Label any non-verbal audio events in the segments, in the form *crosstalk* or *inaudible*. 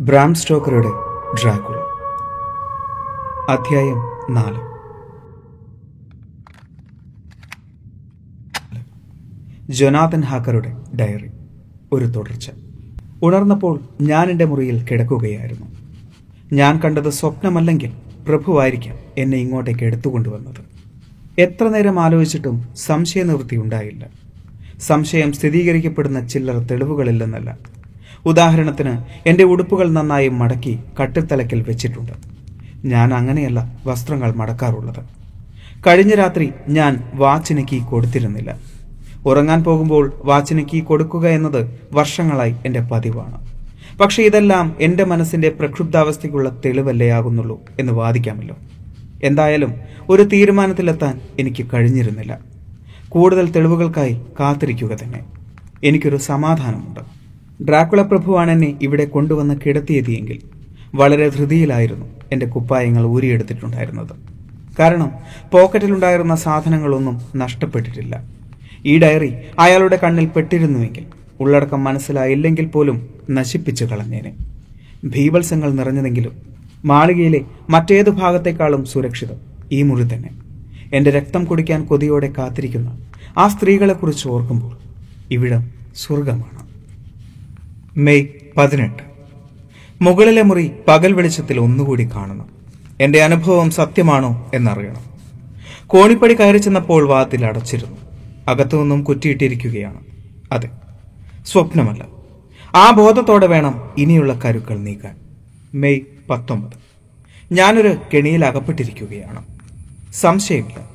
Bram സ്റ്റോക്കറുടെ Dracula. അധ്യായം നാല്. ജൊനാഥൻ ഹാക്കറുടെ ഡയറി. ഒരു തുടർച്ച. ഉണർന്നപ്പോൾ ഞാൻ എന്റെ മുറിയിൽ കിടക്കുകയായിരുന്നു. ഞാൻ കണ്ടത് സ്വപ്നമല്ലെങ്കിൽ പ്രഭുവായിരിക്കാം എന്നെ ഇങ്ങോട്ടേക്ക് എടുത്തുകൊണ്ടുവന്നത്. എത്ര നേരം ആലോചിച്ചിട്ടും സംശയനിവൃത്തി ഉണ്ടായില്ല. സംശയം സ്ഥിരീകരിക്കപ്പെടുന്ന ചില്ലറ തെളിവുകളില്ലെന്നല്ല. ഉദാഹരണത്തിന് എന്റെ ഉടുപ്പുകൾ നന്നായി മടക്കി കട്ടിൽത്തലക്കിൽ വെച്ചിട്ടുണ്ട്. ഞാൻ അങ്ങനെയല്ല വസ്ത്രങ്ങൾ മടക്കാറുള്ളത്. കഴിഞ്ഞ രാത്രി ഞാൻ വാച്ചിന് കീ കൊടുത്തിരുന്നില്ല. ഉറങ്ങാൻ പോകുമ്പോൾ വാച്ചിന് കീ കൊടുക്കുക എന്നത് വർഷങ്ങളായി എന്റെ പതിവാണ്. പക്ഷേ ഇതെല്ലാം എന്റെ മനസ്സിന്റെ പ്രക്ഷുബ്ധാവസ്ഥയ്ക്കുള്ള തെളിവല്ലേ ആകുന്നുള്ളൂ എന്ന് വാദിക്കാമല്ലോ. എന്തായാലും ഒരു തീരുമാനത്തിലെത്താൻ എനിക്ക് കഴിഞ്ഞിരുന്നില്ല. കൂടുതൽ തെളിവുകൾക്കായി കാത്തിരിക്കുക തന്നെ. എനിക്കൊരു സമാധാനമുണ്ട്. ഡ്രാക്കുള പ്രഭുവാണ് എന്നെ ഇവിടെ കൊണ്ടുവന്ന് കിടത്തിയതിയെങ്കിൽ വളരെ ധൃതിയിലായിരുന്നു എന്റെ കുപ്പായങ്ങൾ ഊരിയെടുത്തിട്ടുണ്ടായിരുന്നത്. കാരണം പോക്കറ്റിലുണ്ടായിരുന്ന സാധനങ്ങളൊന്നും നഷ്ടപ്പെട്ടിട്ടില്ല. ഈ ഡയറി അയാളുടെ കണ്ണിൽ പെട്ടിരുന്നുവെങ്കിൽ ഉള്ളടക്കം മനസ്സിലായില്ലെങ്കിൽ പോലും നശിപ്പിച്ചു കളഞ്ഞേനെ. ഭീവത്സങ്ങൾ നിറഞ്ഞതെങ്കിലും മാളികയിലെ മറ്റേതു ഭാഗത്തേക്കാളും സുരക്ഷിതം ഈ മുറി തന്നെ എന്റെ രക്തം കുടിക്കാൻ കൊതിയോടെ കാത്തിരിക്കുന്ന ആ സ്ത്രീകളെക്കുറിച്ച് ഓർക്കുമ്പോൾ ഇവിടം സ്വർഗമാണ് മെയ് പതിനെട്ട്. മുകളിലെ മുറി പകൽ വെളിച്ചത്തിൽ ഒന്നുകൂടി കാണണം. എന്റെ അനുഭവം സത്യമാണോ എന്നറിയണം. കോണിപ്പടി കയറി ചെന്നപ്പോൾ വാതിൽ അടച്ചിരുന്നു. അകത്തുനിന്നും കുറ്റിയിട്ടിരിക്കുകയാണ്. അതെ സ്വപ്നമല്ല. ആ ബോധത്തോടെ വേണം ഇനിയുള്ള കരുക്കൾ നീക്കാൻ. മെയ് പത്തൊമ്പത്. ഞാനൊരു കെണിയിൽ അകപ്പെട്ടിരിക്കുകയാണ്. സംശയമില്ല.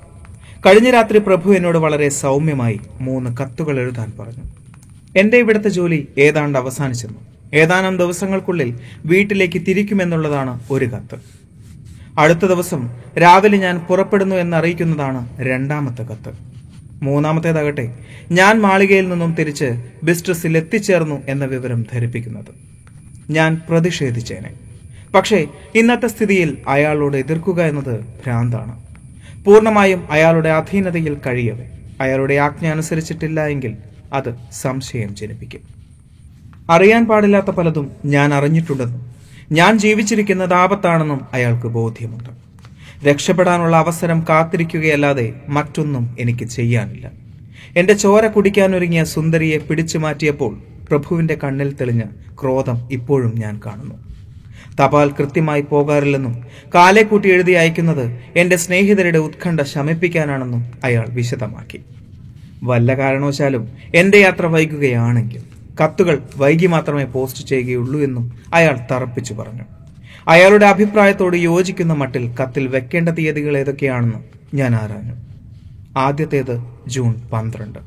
കഴിഞ്ഞ രാത്രി പ്രഭു എന്നോട് വളരെ സൗമ്യമായി മൂന്ന് കത്തുകൾ എഴുതാൻ പറഞ്ഞു. എന്റെ ഇവിടുത്തെ ജോലി ഏതാണ്ട് അവസാനിച്ചിരുന്നു ഏതാനും ദിവസങ്ങൾക്കുള്ളിൽ വീട്ടിലേക്ക് തിരിക്കുമെന്നുള്ളതാണ് ഒരു കത്ത്. അടുത്ത ദിവസം രാവിലെ ഞാൻ പുറപ്പെടുന്നു എന്നറിയിക്കുന്നതാണ് രണ്ടാമത്തെ കത്ത്. മൂന്നാമത്തേതാകട്ടെ ഞാൻ മാളികയിൽ നിന്നും തിരിച്ച് ബിസ്ട്രസിൽ എത്തിച്ചേർന്നു എന്ന വിവരം ധരിപ്പിക്കുന്നത്. ഞാൻ പ്രതിഷേധിച്ചേനെ. പക്ഷേ ഇന്നത്തെ സ്ഥിതിയിൽ അയാളോട് എതിർക്കുക എന്നത് ഭ്രാന്താണ്. പൂർണമായും അയാളുടെ അധീനതയിൽ കഴിയവേ. അയാളുടെ ആജ്ഞ അനുസരിച്ചിട്ടില്ല എങ്കിൽ അത് സംശയം ജനിപ്പിക്കും. അറിയാൻ പാടില്ലാത്ത പലതും ഞാൻ അറിഞ്ഞിട്ടുണ്ടെന്നും ഞാൻ ജീവിച്ചിരിക്കുന്നത് ആപത്താണെന്നും അയാൾക്ക് ബോധ്യമുണ്ട്. രക്ഷപ്പെടാനുള്ള അവസരം കാത്തിരിക്കുകയല്ലാതെ മറ്റൊന്നും എനിക്ക് ചെയ്യാനില്ല. എന്റെ ചോര കുടിക്കാനൊരുങ്ങിയ സുന്ദരിയെ പിടിച്ചു മാറ്റിയപ്പോൾ പ്രഭുവിന്റെ കണ്ണിൽ തെളിഞ്ഞ ക്രോധം ഇപ്പോഴും ഞാൻ കാണുന്നു. തപാൽ കൃത്യമായി പോകാറില്ലെന്നും കാലെ കൂട്ടി എഴുതി അയക്കുന്നത് എന്റെ സ്നേഹിതരുടെ ഉത്കണ്ഠ ശമിപ്പിക്കാനാണെന്നും അയാൾ വിശദമാക്കി. വല്ല കാരണവശാലും എന്റെ യാത്ര വൈകുകയാണെങ്കിൽ കത്തുകൾ വൈകി മാത്രമേ പോസ്റ്റ് ചെയ്യുകയുള്ളൂ എന്നും അയാൾ തറപ്പിച്ചു പറഞ്ഞു. അയാളുടെ അഭിപ്രായത്തോട് യോജിക്കുന്ന മട്ടിൽ കത്തിൽ വെക്കേണ്ട തീയതികൾ ഏതൊക്കെയാണെന്ന് ഞാൻ ആരാഞ്ഞു. ആദ്യത്തേത് ജൂൺ പന്ത്രണ്ട്.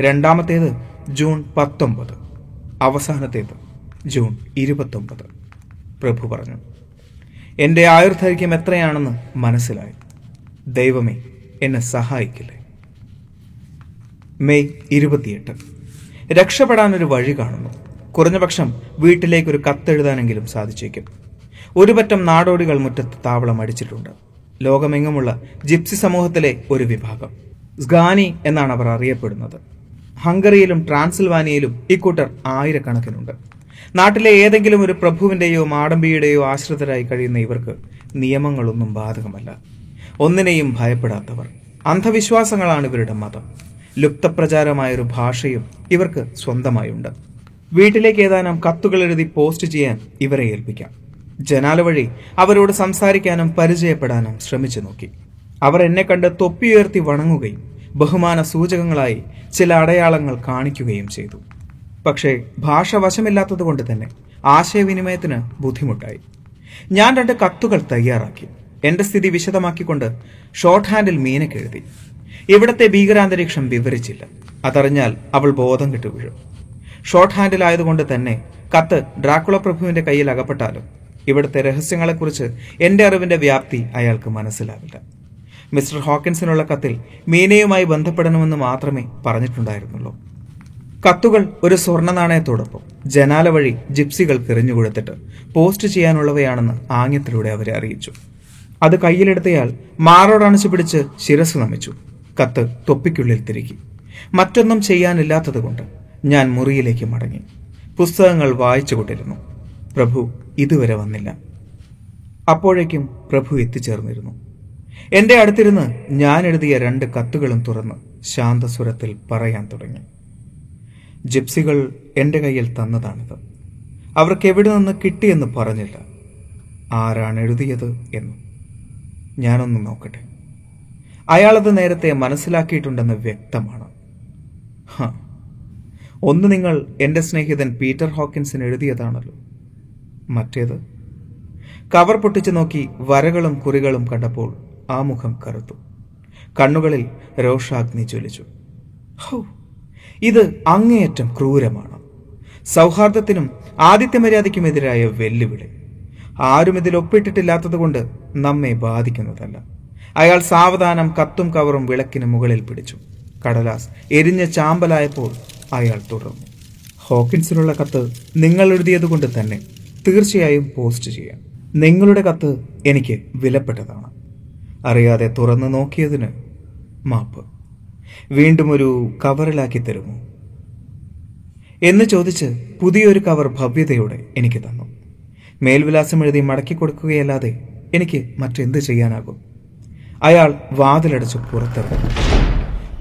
രണ്ടാമത്തേത് ജൂൺ പത്തൊമ്പത്. അവസാനത്തേത് ജൂൺ ഇരുപത്തൊമ്പത്. പ്രഭു പറഞ്ഞു. എന്റെ ആയുർദൈർഘ്യം എത്രയാണെന്ന് മനസ്സിലായി. ദൈവമേ എന്നെ സഹായിക്കില്ലേ? മെയ് ഇരുപത്തിയെട്ട്. രക്ഷപ്പെടാൻ ഒരു വഴി കാണുന്നു. കുറഞ്ഞപക്ഷം വീട്ടിലേക്കൊരു കത്തെഴുതാനെങ്കിലും സാധിച്ചേക്കും. ഒരുപറ്റം നാടോടികൾ മുറ്റത്ത് താവളം അടിച്ചിട്ടുണ്ട്. ലോകമെങ്ങുമുള്ള ജിപ്സി സമൂഹത്തിലെ ഒരു വിഭാഗം. സ്ഗാനി എന്നാണ് അവർ അറിയപ്പെടുന്നത്. ഹംഗറിയിലും ട്രാൻസിൽവാനിയയിലും ഇക്കൂട്ടർ ആയിരക്കണക്കിനുണ്ട്. നാട്ടിലെ ഏതെങ്കിലും ഒരു പ്രഭുവിന്റെയോ മാടമ്പിയുടെയോ ആശ്രിതരായി കഴിയുന്ന ഇവർക്ക് നിയമങ്ങളൊന്നും ബാധകമല്ല. ഒന്നിനെയും ഭയപ്പെടാത്തവർ. അന്ധവിശ്വാസങ്ങളാണ് ഇവരുടെ മതം. ലുപ്തപ്രചാരമായൊരു ഭാഷയും ഇവർക്ക് സ്വന്തമായുണ്ട്. വീട്ടിലേക്ക് ഏതാനും കത്തുകൾ എഴുതി പോസ്റ്റ് ചെയ്യാൻ ഇവരെ ഏൽപ്പിക്കാം. ജനാല വഴി അവരോട് സംസാരിക്കാനും പരിചയപ്പെടാനും ശ്രമിച്ചു നോക്കി. അവർ എന്നെ കണ്ട് തൊപ്പിയുയർത്തി വണങ്ങുകയും ബഹുമാന സൂചകങ്ങളായി ചില അടയാളങ്ങൾ കാണിക്കുകയും ചെയ്തു. പക്ഷേ ഭാഷ വശമില്ലാത്തതുകൊണ്ട് തന്നെ ആശയവിനിമയത്തിന് ബുദ്ധിമുട്ടായി. ഞാൻ രണ്ട് കത്തുകൾ തയ്യാറാക്കി. എന്റെ സ്ഥിതി വിശദമാക്കിക്കൊണ്ട് ഷോർട്ട് ഹാൻഡിൽ മീനക്ക് എഴുതി. ഇവിടത്തെ ഭീകരാന്തരീക്ഷം വിവരിച്ചില്ല. അതറിഞ്ഞാൽ അവൾ ബോധം കെട്ടു വീഴും. ഷോർട്ട് ഹാൻഡിലായതുകൊണ്ട് തന്നെ കത്ത് ഡ്രാക്കുള പ്രഭുവിന്റെ കയ്യിൽ അകപ്പെട്ടാലും ഇവിടുത്തെ രഹസ്യങ്ങളെക്കുറിച്ച് എന്റെ അറിവിന്റെ വ്യാപ്തി അയാൾക്ക് മനസ്സിലാവില്ല. മിസ്റ്റർ ഹോക്കിൻസിനുള്ള കത്തിൽ മീനയുമായി ബന്ധപ്പെടണമെന്ന് മാത്രമേ പറഞ്ഞിട്ടുണ്ടായിരുന്നുള്ളൂ. കത്തുകൾ ഒരു സ്വർണ നാണയത്തോടൊപ്പം ജനാല വഴി ജിപ്സികൾ എറിഞ്ഞുകൊടുത്തിട്ട് പോസ്റ്റ് ചെയ്യാനുള്ളവയാണെന്ന് ആംഗ്യത്തിലൂടെ അവരെ അറിയിച്ചു. അത് കയ്യിലെടുത്തയാൾ മാറോടണച്ചു പിടിച്ച് ശിരസ് നമിച്ചു. കത്ത് തൊപ്പിക്കുള്ളിൽ തിരുകി. മറ്റൊന്നും ചെയ്യാനില്ലാത്തതുകൊണ്ട് ഞാൻ മുറിയിലേക്ക് മടങ്ങി. പുസ്തകങ്ങൾ വായിച്ചു കൊണ്ടിരുന്നു പ്രഭു ഇതുവരെ വന്നില്ല. അപ്പോഴേക്കും പ്രഭു എത്തിച്ചേർന്നിരുന്നു. എന്റെ അടുത്തിരുന്ന് ഞാൻ എഴുതിയ രണ്ട് കത്തുകളും തുറന്ന് ശാന്തസ്വരത്തിൽ പറയാൻ തുടങ്ങി. ജിപ്സികൾ എന്റെ കയ്യിൽ തന്നതാണിത്. അവർക്ക് എവിടെ നിന്ന് കിട്ടിയെന്ന് പറഞ്ഞില്ല. ആരാണ് എഴുതിയത് എന്ന്. ഞാനൊന്ന് നോക്കട്ടെ. അയാളത് നേരത്തെ മനസ്സിലാക്കിയിട്ടുണ്ടെന്ന് വ്യക്തമാണ്. ഒന്ന് നിങ്ങൾ എന്റെ സ്നേഹിതൻ പീറ്റർ ഹോക്കിൻസിന് എഴുതിയതാണല്ലോ. മറ്റേത് കവർ പൊട്ടിച്ചു നോക്കി വരകളും കുറികളും കണ്ടപ്പോൾ ആ മുഖം കറുത്തു. കണ്ണുകളിൽ രോഷാഗ്നി ജ്വലിച്ചു. ഇത് അങ്ങേയറ്റം ക്രൂരമാണ്. സൗഹാർദ്ദത്തിനും ആദിത്യമര്യാദയ്ക്കുമെതിരായ വെല്ലുവിളി. ആരും ഇതിൽ ഒപ്പിട്ടിട്ടില്ലാത്തതുകൊണ്ട് നമ്മെ ബാധിക്കുന്നതല്ല. അയാൾ സാവധാനം കത്തും കവറും വിളക്കിന് മുകളിൽ പിടിച്ചു. കടലാസ് എരിഞ്ഞ ചാമ്പലായപ്പോൾ അയാൾ തുടർന്നു. ഹോക്കിൻസിനുള്ള കത്ത് നിങ്ങൾ എഴുതിയതുകൊണ്ട് തന്നെ തീർച്ചയായും പോസ്റ്റ് ചെയ്യാം. നിങ്ങളുടെ കത്ത് എനിക്ക് വിലപ്പെട്ടതാണ്. അറിയാതെ തുറന്നു നോക്കിയതിന് മാപ്പ്. വീണ്ടും ഒരു കവറിലാക്കി തരുമോ? എന്ന് ചോദിച്ച് പുതിയൊരു കവർ ഭവ്യതയോടെ എനിക്ക് തന്നു. മേൽവിലാസം എഴുതി മടക്കി കൊടുക്കുകയല്ലാതെ എനിക്ക് മറ്റെന്ത് ചെയ്യാനാകും? അയാൾ വാതിലടച്ച് പുറത്തിറങ്ങി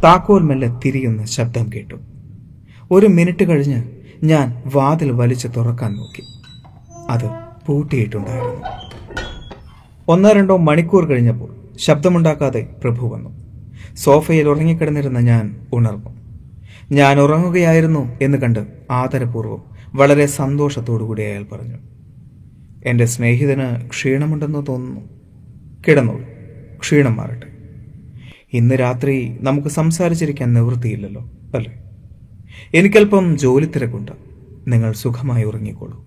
താക്കോൽ മെല്ലെ തിരിയുന്ന ശബ്ദം കേട്ടു. ഒരു മിനിറ്റ് കഴിഞ്ഞ് ഞാൻ വാതിൽ വലിച്ചു തുറക്കാൻ നോക്കി. അത് പൂട്ടിയിട്ടുണ്ടായിരുന്നു. ഒന്നോ രണ്ടോ മണിക്കൂർ കഴിഞ്ഞപ്പോൾ ശബ്ദമുണ്ടാക്കാതെ പ്രഭു വന്നു. സോഫയിൽ ഉറങ്ങിക്കിടന്നിരുന്ന ഞാൻ ഉണർന്നു. ഞാൻ ഉറങ്ങുകയായിരുന്നു എന്ന് കണ്ട് ആദരപൂർവം വളരെ സന്തോഷത്തോടുകൂടി അയാൾ പറഞ്ഞു. എന്റെ സ്നേഹിതന് ക്ഷീണമുണ്ടെന്ന് തോന്നുന്നു. കിടന്നോളൂ. ക്ഷീണം മാറട്ടെ. ഇന്ന് രാത്രി നമുക്ക് സംസാരിച്ചിരിക്കാൻ നിവൃത്തിയില്ലല്ലോ അല്ലേ? എനിക്കല്പം ജോലി തിരക്കുണ്ട്. നിങ്ങൾ സുഖമായി ഉറങ്ങിക്കോളൂ.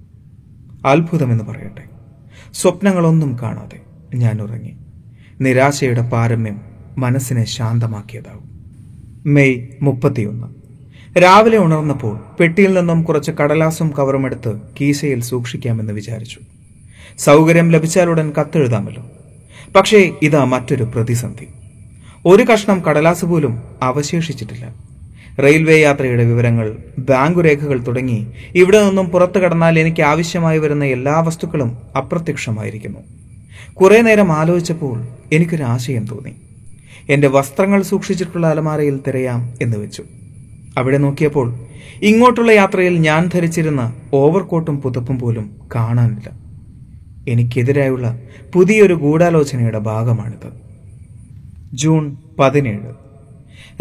അത്ഭുതമെന്ന് പറയട്ടെ. സ്വപ്നങ്ങളൊന്നും കാണാതെ ഞാൻ ഉറങ്ങി. നിരാശയുടെ പാരമ്യം മനസ്സിനെ ശാന്തമാക്കിയതാവും മെയ് മുപ്പത്തിയൊന്ന്. രാവിലെ ഉണർന്നപ്പോൾ പെട്ടിയിൽ നിന്നും കുറച്ച് കടലാസും കവറും എടുത്ത് കീശയിൽ സൂക്ഷിക്കാമെന്ന് വിചാരിച്ചു. സൗകര്യം ലഭിച്ചാലുടൻ കത്തെഴുതാമല്ലോ. പക്ഷേ ഇതാ മറ്റൊരു പ്രതിസന്ധി. ഒരു കഷ്ണം കടലാസ് പോലും അവശേഷിച്ചിട്ടില്ല. റെയിൽവേ യാത്രയുടെ വിവരങ്ങൾ ബാങ്ക് രേഖകൾ തുടങ്ങി ഇവിടെ നിന്നും പുറത്തു കടന്നാൽ എനിക്ക് ആവശ്യമായി വരുന്ന എല്ലാ വസ്തുക്കളും അപ്രത്യക്ഷമായിരിക്കുന്നു. കുറെ നേരം ആലോചിച്ചപ്പോൾ എനിക്കൊരു ആശയം തോന്നി. എന്റെ വസ്ത്രങ്ങൾ സൂക്ഷിച്ചിട്ടുള്ള അലമാരയിൽ തിരയാം എന്ന് വെച്ചു. അവിടെ നോക്കിയപ്പോൾ ഇങ്ങോട്ടുള്ള യാത്രയിൽ ഞാൻ ധരിച്ചിരുന്ന ഓവർകോട്ടും പുതപ്പും പോലും കാണാനില്ല. എനിക്കെതിരായുള്ള പുതിയൊരു ഗൂഢാലോചനയുടെ ഭാഗമാണിത്. ജൂൺ പതിനേഴ്.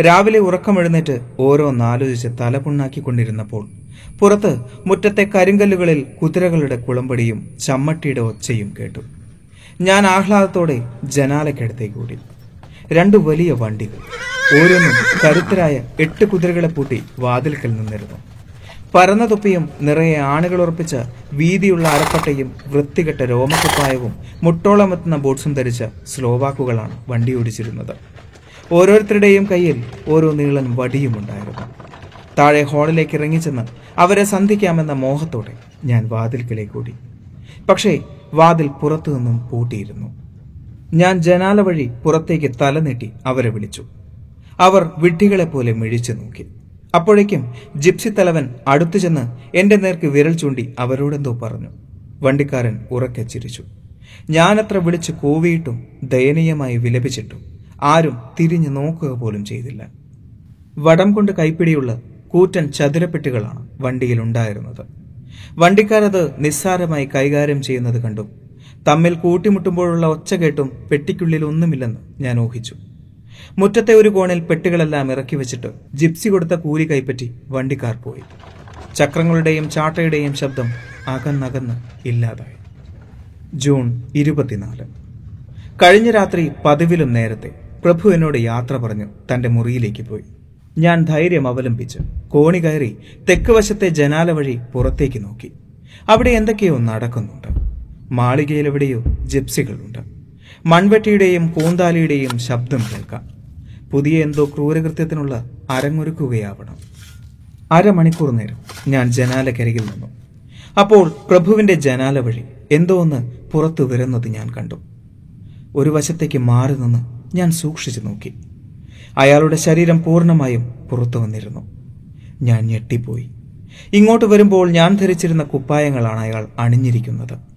രാവിലെ ഉറക്കമെഴുന്നേറ്റ് ഓരോന്നാലോചിച്ച് തലപുണ്ണാക്കിക്കൊണ്ടിരുന്നപ്പോൾ പുറത്ത് മുറ്റത്തെ കരിങ്കല്ലുകളിൽ കുതിരകളുടെ കുളമ്പടിയും ചമ്മട്ടിയുടെ ഒച്ചയും കേട്ടു. ഞാൻ ആഹ്ലാദത്തോടെ ജനാലയ്ക്കടുത്തേക്ക് ഓടി. രണ്ട് വലിയ വണ്ടികൾ. ഓരോന്നും കരുത്തരായ എട്ട് കുതിരകളെ പൂട്ടി വാതിൽക്കൽ നിന്നിരുന്നു. പരന്ന തുപ്പിയും നിറയെ ആണുകൾ ഉറപ്പിച്ച് വീതിയുള്ള അരപ്പട്ടയും വൃത്തികെട്ട രോമക്കുപ്പായവും മുട്ടോളമെത്തുന്ന ബോട്ട്സും ധരിച്ച സ്ലോവാക്കുകളാണ് വണ്ടി ഓടിച്ചിരുന്നത്. ഓരോരുത്തരുടെയും കയ്യിൽ ഓരോ നീളൻ വടിയും ഉണ്ടായിരുന്നു. താഴെ ഹാളിലേക്ക് ഇറങ്ങിച്ചെന്ന് അവരെ സന്ധിക്കാമെന്ന മോഹത്തോടെ ഞാൻ വാതിൽക്കിലേക്ക് ഓടി. പക്ഷേ വാതിൽ പുറത്തു നിന്നും പൂട്ടിയിരുന്നു. ഞാൻ ജനാല വഴി പുറത്തേക്ക് തല നീട്ടി അവരെ വിളിച്ചു. അവർ വിഡ്ഢികളെ പോലെ മിഴിച്ചു നോക്കി. അപ്പോഴേക്കും ജിപ്സി തലവൻ അടുത്തു ചെന്ന് എന്റെ നേർക്ക് വിരൽ ചൂണ്ടി അവരോടെന്തോ പറഞ്ഞു. വണ്ടിക്കാരൻ ഉറക്കെ ചിരിച്ചു. ഞാനത്ര വിളിച്ച് കൂവിയിട്ടും ദയനീയമായി വിലപിച്ചിട്ടും ആരും തിരിഞ്ഞു നോക്കുക പോലും ചെയ്തില്ല. വടം കൊണ്ട് കൈപ്പിടിയുള്ള കൂറ്റൻ ചതുരപ്പെട്ടികളാണ് വണ്ടിയിൽ ഉണ്ടായിരുന്നത്. വണ്ടിക്കാരത് നിസ്സാരമായി കൈകാര്യം ചെയ്യുന്നത് കണ്ടു തമ്മിൽ കൂട്ടിമുട്ടുമ്പോഴുള്ള ഒച്ച കേട്ടും പെട്ടിക്കുള്ളിൽ ഒന്നുമില്ലെന്ന് ഞാൻ ഊഹിച്ചു. മുറ്റത്തെ ഒരു കോണിൽ പെട്ടികളെല്ലാം ഇറക്കി വെച്ചിട്ട് ജിപ്സി കൊടുത്ത കൂലി കൈപ്പറ്റി വണ്ടിക്കാർ പോയി. ചക്രങ്ങളുടെയും ചാട്ടയുടെയും ശബ്ദം അകന്നകന്ന് ഇല്ലാതായി. ജൂൺ ഇരുപത്തിനാല്. കഴിഞ്ഞ രാത്രി പതിവിലും നേരത്തെ പ്രഭു എന്നോട് യാത്ര പറഞ്ഞു തന്റെ മുറിയിലേക്ക് പോയി. ഞാൻ ധൈര്യം അവലംബിച്ച് കോണി കയറി തെക്ക് വശത്തെ ജനാല വഴി പുറത്തേക്ക് നോക്കി. അവിടെ എന്തൊക്കെയോ നടക്കുന്നുണ്ട്. മാളികയിലെവിടെയോ ജിപ്സികളുണ്ട്. മൺവെട്ടിയുടെയും കൂന്താലിയുടെയും ശബ്ദം കേൾക്കാം. പുതിയ എന്തോ ക്രൂരകൃത്യത്തിനുള്ള അരങ്ങൊരുക്കുകയാവണം. അരമണിക്കൂർ നേരം ഞാൻ ജനാലക്കരികിൽ നിന്നു. അപ്പോൾ പ്രഭുവിന്റെ ജനാല വഴി എന്തോ ഒന്ന് പുറത്തു വരുന്നത് ഞാൻ കണ്ടു. ഒരു വശത്തേക്ക് മാറി നിന്ന് ഞാൻ സൂക്ഷിച്ചു നോക്കി. അയാളുടെ ശരീരം പൂർണമായും പുറത്തു വന്നിരുന്നു. ഞാൻ ഞെട്ടിപ്പോയി. ഇങ്ങോട്ട് വരുമ്പോൾ ഞാൻ ധരിച്ചിരുന്ന കുപ്പായങ്ങളാണ് അയാൾ അണിഞ്ഞിരിക്കുന്നത്.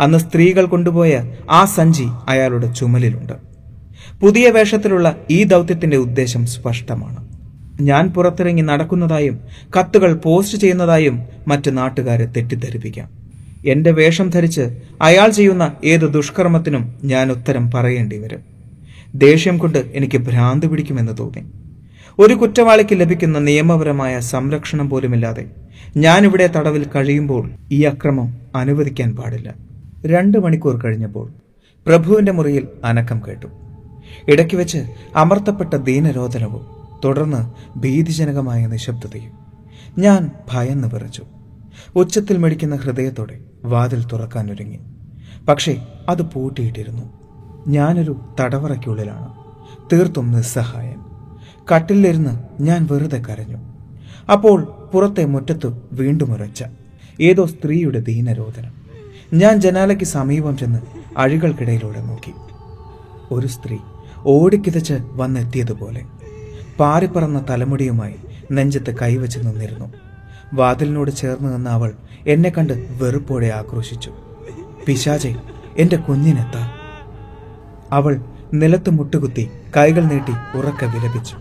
അന്ന് സ്ത്രീകൾ കൊണ്ടുപോയ ആ സഞ്ചി അയാളുടെ ചുമലിലുണ്ട്. പുതിയ വേഷത്തിലുള്ള ഈ ദൗത്യത്തിന്റെ ഉദ്ദേശം സ്പഷ്ടമാണ്. ഞാൻ പുറത്തിറങ്ങി നടക്കുന്നതായും കത്തുകൾ പോസ്റ്റ് ചെയ്യുന്നതായും മറ്റ് നാട്ടുകാരെ തെറ്റിദ്ധരിപ്പിക്കാം. എന്റെ വേഷം ധരിച്ച് അയാൾ ചെയ്യുന്ന ഏത് ദുഷ്കർമ്മത്തിനും ഞാൻ ഉത്തരം പറയേണ്ടി വരും. ദേഷ്യം കൊണ്ട് എനിക്ക് ഭ്രാന്ത് പിടിക്കുമെന്ന് തോന്നി. ഒരു കുറ്റവാളിക്ക് ലഭിക്കുന്ന നിയമപരമായ സംരക്ഷണം പോലുമില്ലാതെ ഞാനിവിടെ തടവിൽ കഴിയുമ്പോൾ ഈ അക്രമം അനുവദിക്കാൻ പാടില്ല. രണ്ട് മണിക്കൂർ കഴിഞ്ഞപ്പോൾ പ്രഭുവിന്റെ മുറിയിൽ അനക്കം കേട്ടു. ഇടയ്ക്ക് വെച്ച് അമർത്തപ്പെട്ട ദീനരോധനവും തുടർന്ന് ഭീതിജനകമായ നിശബ്ദതയും ഞാൻ ഭയന്ന് വിറച്ചു. ഉച്ചത്തിൽ മെടിക്കുന്ന ഹൃദയത്തോടെ വാതിൽ തുറക്കാനൊരുങ്ങി പക്ഷേ അത് പൂട്ടിയിട്ടിരുന്നു. ഞാനൊരു തടവറയ്ക്കുള്ളിലാണ്. തീർത്തും നിസ്സഹായൻ. കട്ടിലിരുന്ന് ഞാൻ വെറുതെ കരഞ്ഞു. അപ്പോൾ പുറത്തെ മുറ്റത്ത് വീണ്ടും ഉറച്ച ഏതോ സ്ത്രീയുടെ ദീനരോധനം ഞാൻ ജനാലയ്ക്ക് സമീപം ചെന്ന് അഴികൾക്കിടയിലൂടെ നോക്കി. ഒരു സ്ത്രീ ഓടിക്കിതച്ച് വന്നെത്തിയതുപോലെ. പാറിപ്പറന്ന തലമുടിയുമായി നെഞ്ചത്ത് കൈവച്ച് നിന്നിരുന്നു. വാതിലിനോട് ചേർന്ന് നിന്ന അവൾ എന്നെ കണ്ട് വെറുപ്പോടെ ആക്രോശിച്ചു. പിശാചെ എന്റെ കുഞ്ഞിനെത്താ? അവൾ നിലത്ത് മുട്ടുകുത്തി കൈകൾ നീട്ടി ഉറക്ക വിലപിച്ചു.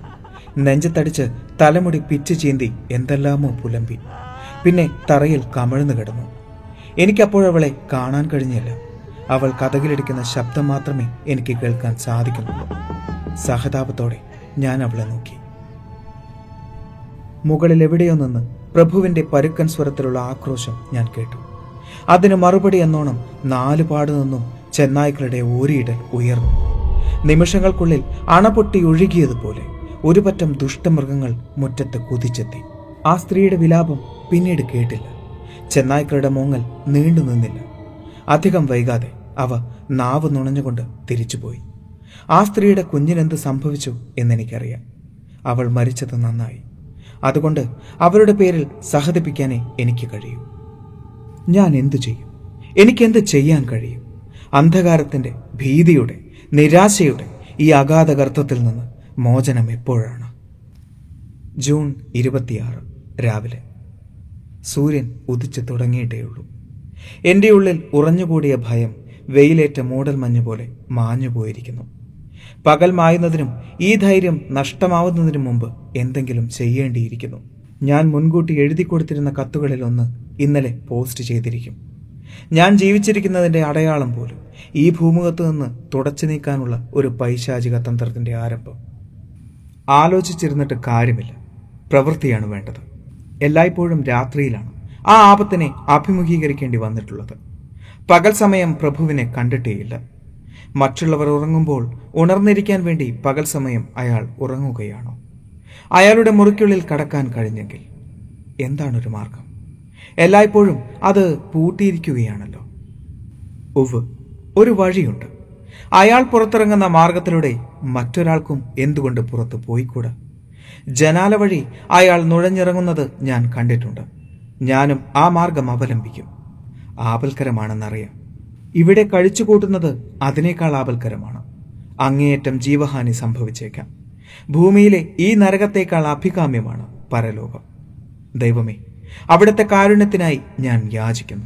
നെഞ്ചത്തടിച്ച് തലമുടി പിച്ചു ചീന്തി എന്തെല്ലാമോ പുലമ്പി. പിന്നെ തറയിൽ കമിഴ്ന്നു കിടന്നു. എനിക്കപ്പോഴവളെ കാണാൻ കഴിഞ്ഞില്ല. അവൾ കഥകിലടിക്കുന്ന ശബ്ദം മാത്രമേ എനിക്ക് കേൾക്കാൻ സാധിക്കുന്നുള്ളൂ. സഹതാപത്തോടെ ഞാൻ അവളെ നോക്കി. മുകളിൽ എവിടെയോ നിന്ന് പ്രഭുവിന്റെ പരുക്കൻ സ്വരത്തിലുള്ള ആക്രോശം ഞാൻ കേട്ടു. അതിന് മറുപടി എന്നോണം നാലു പാട് നിന്നും ചെന്നായ്ക്കളുടെ ഓരിയിടൽ ഉയർന്നു. നിമിഷങ്ങൾക്കുള്ളിൽ അണപൊട്ടി ഒഴുകിയതുപോലെ ഒരുപറ്റം ദുഷ്ടമൃഗങ്ങൾ മുറ്റത്ത് കുതിച്ചെത്തി. ആ സ്ത്രീയുടെ വിലാപം പിന്നീട് കേട്ടില്ല. ചെന്നായ്ക്കളുടെ മോങ്ങൽ നീണ്ടു നിന്നില്ല. അധികം വൈകാതെ അവ നാവ് നുണഞ്ഞുകൊണ്ട് തിരിച്ചുപോയി. ആ സ്ത്രീയുടെ കുഞ്ഞിനെന്ത് സംഭവിച്ചു എന്നെനിക്കറിയാം. അവൾ മരിച്ചത് നന്നായി. അതുകൊണ്ട് അവരുടെ പേരിൽ സഹതിപ്പിക്കാനേ എനിക്ക് കഴിയൂ. ഞാൻ എന്തു ചെയ്യും? എനിക്കെന്ത് ചെയ്യാൻ കഴിയും? അന്ധകാരത്തിന്റെ ഭീതിയുടെ നിരാശയുടെ ഈ അഗാധ ഗർത്തത്തിൽ നിന്ന് മോചനം എപ്പോഴാണ്? ജൂൺ ഇരുപത്തിയാറ് രാവിലെ. സൂര്യൻ ഉദിച്ചു തുടങ്ങിയിട്ടേയുള്ളൂ. എന്റെ ഉള്ളിൽ ഉറഞ്ഞുകൂടിയ ഭയം വെയിലേറ്റ മൂടൽ മഞ്ഞ് പോലെ മാഞ്ഞുപോയിരിക്കുന്നു പകൽ മായുന്നതിനും ഈ ധൈര്യം നഷ്ടമാവുന്നതിനും മുമ്പ് എന്തെങ്കിലും ചെയ്യേണ്ടിയിരിക്കുന്നു. ഞാൻ മുൻകൂട്ടി എഴുതി കൊടുത്തിരുന്ന കത്തുകളിൽ ഒന്ന് ഇന്നലെ പോസ്റ്റ് ചെയ്തിരിക്കും. ഞാൻ ജീവിച്ചിരിക്കുന്നതിന്റെ അടയാളം പോലും ഈ ഭൂമുഖത്ത് നിന്ന് തുടച്ചു നീക്കാനുള്ള ഒരു പൈശാചിക തന്ത്രത്തിന്റെ ആരംഭം. ആലോചിച്ചിരുന്നിട്ട് കാര്യമില്ല. പ്രവൃത്തിയാണ് വേണ്ടത്. എല്ലായ്പ്പോഴും രാത്രിയിലാണ് ആ ആപത്തിനെ അഭിമുഖീകരിക്കേണ്ടി വന്നിട്ടുള്ളത്. പകൽ സമയം പ്രഭുവിനെ കണ്ടിട്ടേയില്ല. മറ്റുള്ളവർ ഉറങ്ങുമ്പോൾ ഉണർന്നിരിക്കാൻ വേണ്ടി പകൽ സമയം അയാൾ ഉറങ്ങുകയാണോ? അയാളുടെ മുറിക്കുള്ളിൽ കടക്കാൻ കഴിഞ്ഞെങ്കിൽ എന്താണൊരു മാർഗം? എല്ലായ്പ്പോഴും അത് പൂട്ടിയിരിക്കുകയാണല്ലോ. ഉവ് ഒരു വഴിയുണ്ട്. അയാൾ പുറത്തിറങ്ങുന്ന മാർഗത്തിലൂടെ മറ്റൊരാൾക്കും എന്തുകൊണ്ട് പുറത്ത് പോയിക്കൂടാ? ജനാല വഴി അയാൾ നുഴഞ്ഞിറങ്ങുന്നത് ഞാൻ കണ്ടിട്ടുണ്ട്. ഞാനും ആ മാർഗം അവലംബിക്കും. ആപൽക്കരമാണെന്നറിയാം. ഇവിടെ കഴിച്ചുകൂട്ടുന്നത് അതിനേക്കാൾ ആപൽക്കരമാണ്. അങ്ങേയറ്റം ജീവഹാനി സംഭവിച്ചേക്കാം. ഭൂമിയിലെ ഈ നരകത്തേക്കാൾ അഭികാമ്യമാണ് പരലോകം. ദൈവമേ അവിടുത്തെ കാരുണ്യത്തിനായി ഞാൻ യാചിക്കുന്നു.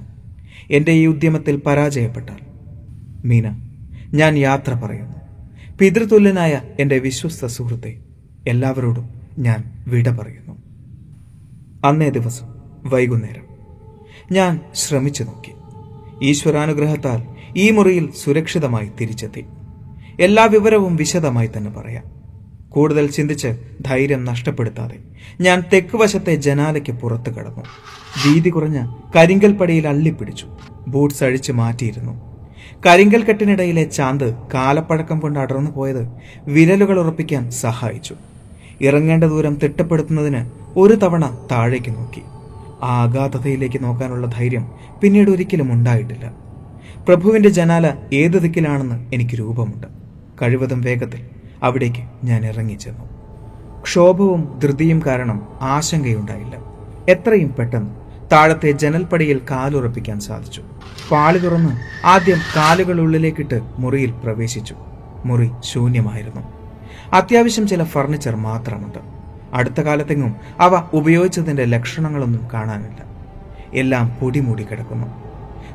എന്റെ ഈ ഉദ്യമത്തിൽ പരാജയപ്പെട്ടാൽ. മീന ഞാൻ യാത്ര പറയുന്നു. പിതൃതുല്യനായ എന്റെ വിശ്വസ്ത സുഹൃത്തെ എല്ലാവരോടും ഞാൻ വിട പറയുന്നു. അന്നേ ദിവസം വൈകുന്നേരം ഞാൻ ശ്രമിച്ചു നോക്കി. ഈശ്വരാനുഗ്രഹത്താൽ ഈ മുറിയിൽ സുരക്ഷിതമായി തിരിച്ചെത്തി. എല്ലാ വിവരവും വിശദമായി തന്നെ പറയാം. കൂടുതൽ ചിന്തിച്ച് ധൈര്യം നഷ്ടപ്പെടുത്താതെ ഞാൻ തെക്ക് വശത്തെ ജനാലയ്ക്ക് പുറത്തു കടന്നു. വീതി കുറഞ്ഞ കരിങ്കൽപ്പടിയിൽ അള്ളിപ്പിടിച്ചു. ബൂട്ട്സ് അഴിച്ചു മാറ്റിയിരുന്നു. കരിങ്കൽ കെട്ടിനിടയിലെ ചാന്ത് കാലപ്പഴക്കം കൊണ്ട് അടർന്നു പോയത് വിരലുകൾ ഉറപ്പിക്കാൻ സഹായിച്ചു. ഇറങ്ങേണ്ട ദൂരം തിട്ടപ്പെടുത്തുന്നതിന് ഒരു തവണ താഴേക്ക് നോക്കി. ആ അഗാധതയിലേക്ക് നോക്കാനുള്ള ധൈര്യം പിന്നീട് ഒരിക്കലും ഉണ്ടായിട്ടില്ല. പ്രഭുവിന്റെ ജനാല ഏത് ദിക്കിലാണെന്ന് എനിക്ക് രൂപമുണ്ട്. കഴിവതും വേഗത്തിൽ അവിടേക്ക് ഞാൻ ഇറങ്ങിച്ചെന്നു ക്ഷോഭവും ധൃതിയും കാരണം ആശങ്കയുണ്ടായില്ല. എത്രയും പെട്ടെന്ന് താഴത്തെ ജനൽപ്പടിയിൽ കാലുറപ്പിക്കാൻ സാധിച്ചു. പാളി തുറന്ന് ആദ്യം കാലുകൾ ഉള്ളിലേക്കിട്ട് മുറിയിൽ പ്രവേശിച്ചു. മുറി ശൂന്യമായിരുന്നു. അത്യാവശ്യം ചില ഫർണിച്ചർ മാത്രമുണ്ട്. അടുത്ത കാലത്തെങ്ങും അവ ഉപയോഗിച്ചതിന്റെ ലക്ഷണങ്ങളൊന്നും കാണാനില്ല. എല്ലാം പൊടിമൂടി കിടക്കുന്നു.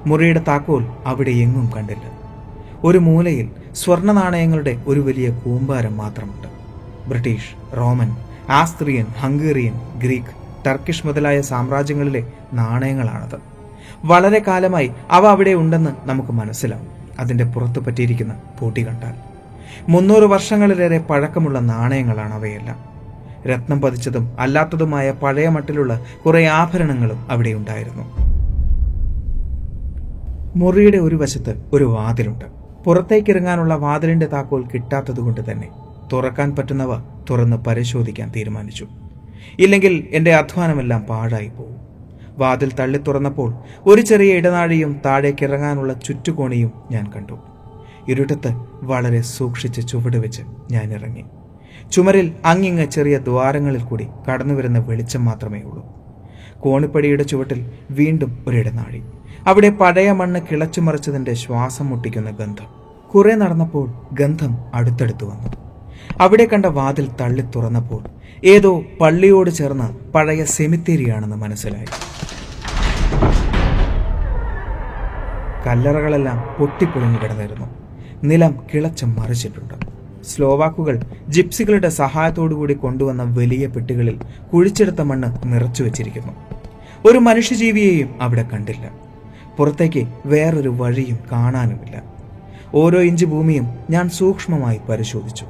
മുറിയുടെ താക്കോൽ അവിടെ എങ്ങും കണ്ടില്ല. ഒരു മൂലയിൽ സ്വർണ നാണയങ്ങളുടെ ഒരു വലിയ കൂമ്പാരം മാത്രമുണ്ട്. British Roman Austrian Hungarian Greek Turkish മുതലായ സാമ്രാജ്യങ്ങളിലെ നാണയങ്ങളാണത്. വളരെ കാലമായി അവ അവിടെ ഉണ്ടെന്ന് നമുക്ക് മനസ്സിലാവും. അതിന്റെ പുറത്തു പറ്റിയിരിക്കുന്ന പൂട്ടി കണ്ടാൽ. മുന്നൂറ് വർഷങ്ങളിലേറെ പഴക്കമുള്ള നാണയങ്ങളാണ് അവയെല്ലാം. രത്നം പതിച്ചതും അല്ലാത്തതുമായ പഴയ മട്ടിലുള്ള കുറെ ആഭരണങ്ങളും അവിടെ ഉണ്ടായിരുന്നു. മുറിയുടെ ഒരു വശത്ത് ഒരു വാതിലുണ്ട്. പുറത്തേക്കിറങ്ങാനുള്ള വാതിലിന്റെ താക്കോൽ കിട്ടാത്തതുകൊണ്ട് തന്നെ തുറക്കാൻ പറ്റുന്നവ തുറന്ന് പരിശോധിക്കാൻ തീരുമാനിച്ചു. ഇല്ലെങ്കിൽ എന്റെ അധ്വാനമെല്ലാം പാഴായി പോകും വാതിൽ തള്ളി തുറന്നപ്പോൾ ഒരു ചെറിയ ഇടനാഴിയും താഴേക്കിറങ്ങാനുള്ള ചുറ്റുകോണിയും ഞാൻ കണ്ടു. ഇരുട്ടത്ത് വളരെ സൂക്ഷിച്ച് ചുവടുവെച്ച് ഞാൻ ഇറങ്ങി. ചുമരിൽ അങ്ങിങ്ങ് ചെറിയ ദ്വാരങ്ങളിൽ കൂടി കടന്നു വരുന്ന വെളിച്ചം മാത്രമേ ഉള്ളൂ. കോണിപ്പടിയുടെ ചുവട്ടിൽ വീണ്ടും ഒരിടനാഴി. അവിടെ പഴയ മണ്ണ് കിളച്ചു മറിച്ചതിന്റെ ശ്വാസം മുട്ടിക്കുന്ന ഗന്ധം. കുറെ നടന്നപ്പോൾ ഗന്ധം അടുത്തടുത്ത് വന്നു. അവിടെ കണ്ട വാതിൽ തള്ളി തുറന്നപ്പോൾ ഏതോ പള്ളിയോട് ചേർന്ന പഴയ സെമിത്തേരിയാണെന്ന് മനസ്സിലായി. കല്ലറകളെല്ലാം പൊട്ടിപ്പൊളിഞ്ഞു കിടന്നിരുന്നു. നിലം കിളച്ചം മറിച്ചിട്ടുണ്ട്. സ്ലോവാക്കുകൾ ജിപ്സികളുടെ സഹായത്തോടുകൂടി കൊണ്ടുവന്ന വലിയ പെട്ടികളിൽ കുഴിച്ചെടുത്ത മണ്ണ് നിറച്ചു വെച്ചിരിക്കുന്നു. ഒരു മനുഷ്യജീവിയെയും അവിടെ കണ്ടില്ല. പുറത്തേക്ക് വേറൊരു വഴിയും കാണാനുമില്ല. ഓരോ ഇഞ്ച് ഭൂമിയും ഞാൻ സൂക്ഷ്മമായി പരിശോധിച്ചു.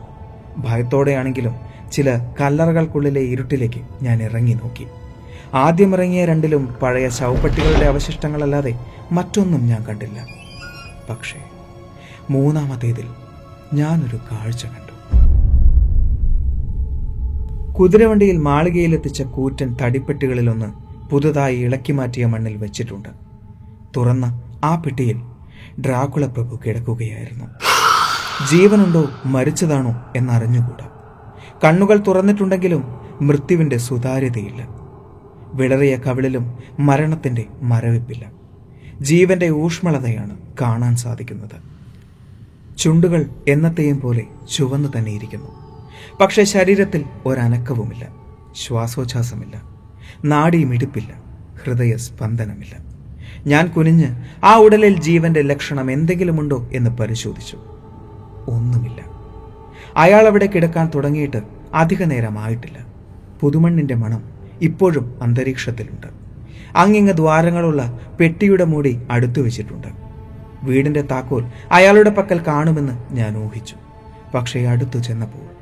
ഭയത്തോടെയാണെങ്കിലും ചില കല്ലറകൾക്കുള്ളിലെ ഇരുട്ടിലേക്ക് ഞാൻ ഇറങ്ങി നോക്കി. ആദ്യം ഇറങ്ങിയ രണ്ടിലും പഴയ ശവപ്പെട്ടികളുടെ അവശിഷ്ടങ്ങളല്ലാതെ മറ്റൊന്നും ഞാൻ കണ്ടില്ല. പക്ഷേ മൂന്നാമത്തേതിൽ ഞാനൊരു കാഴ്ച കണ്ടു. കുതിരവണ്ടിയിൽ മാളികയിലെത്തിച്ച കൂറ്റൻ തടിപ്പെട്ടികളിലൊന്ന് പുതുതായി ഇളക്കി മാറ്റിയ മണ്ണിൽ വെച്ചിട്ടുണ്ട്. തുറന്ന ആ പെട്ടിയിൽ ഡ്രാക്കുള പ്രഭു കിടക്കുകയായിരുന്നു. ജീവനുണ്ടോ മരിച്ചതാണോ എന്നറിഞ്ഞുകൂടാ. കണ്ണുകൾ തുറന്നിട്ടുണ്ടെങ്കിലും മൃത്യുവിന്റെ സുതാര്യതയില്ല. വിളറിയ കവിളിലും മരണത്തിന്റെ മരവിപ്പില്ല. ജീവന്റെ ഊഷ്മളതയാണ് കാണാൻ സാധിക്കുന്നത്. ചുണ്ടുകൾ എന്നത്തെയും പോലെ ചുവന്നു തന്നെ ഇരിക്കുന്നു പക്ഷെ ശരീരത്തിൽ ഒരനക്കവുമില്ല ശ്വാസോച്ഛ്വാസമില്ല നാടിയുമിടിപ്പില്ല ഹൃദയ സ്പന്ദനമില്ല. ഞാൻ കുനിഞ്ഞ് ആ ഉടലിൽ ജീവന്റെ ലക്ഷണം എന്തെങ്കിലുമുണ്ടോ എന്ന് പരിശോധിച്ചു. ഒന്നുമില്ല. അയാൾ അവിടെ കിടക്കാൻ തുടങ്ങിയിട്ട് അധിക നേരമായിട്ടില്ല പുതുമണ്ണിന്റെ മണം ഇപ്പോഴും അന്തരീക്ഷത്തിലുണ്ട്. അങ്ങിങ്ങ് ദ്വാരങ്ങളുള്ള പെട്ടിയുടെ മൂടി അടുത്തു വെച്ചിട്ടുണ്ട് വീടിന്റെ താക്കോൽ അയാളുടെ പക്കൽ കാണുമെന്ന് ഞാൻ ഊഹിച്ചു. പക്ഷേ അടുത്തു ചെന്നപ്പോൾ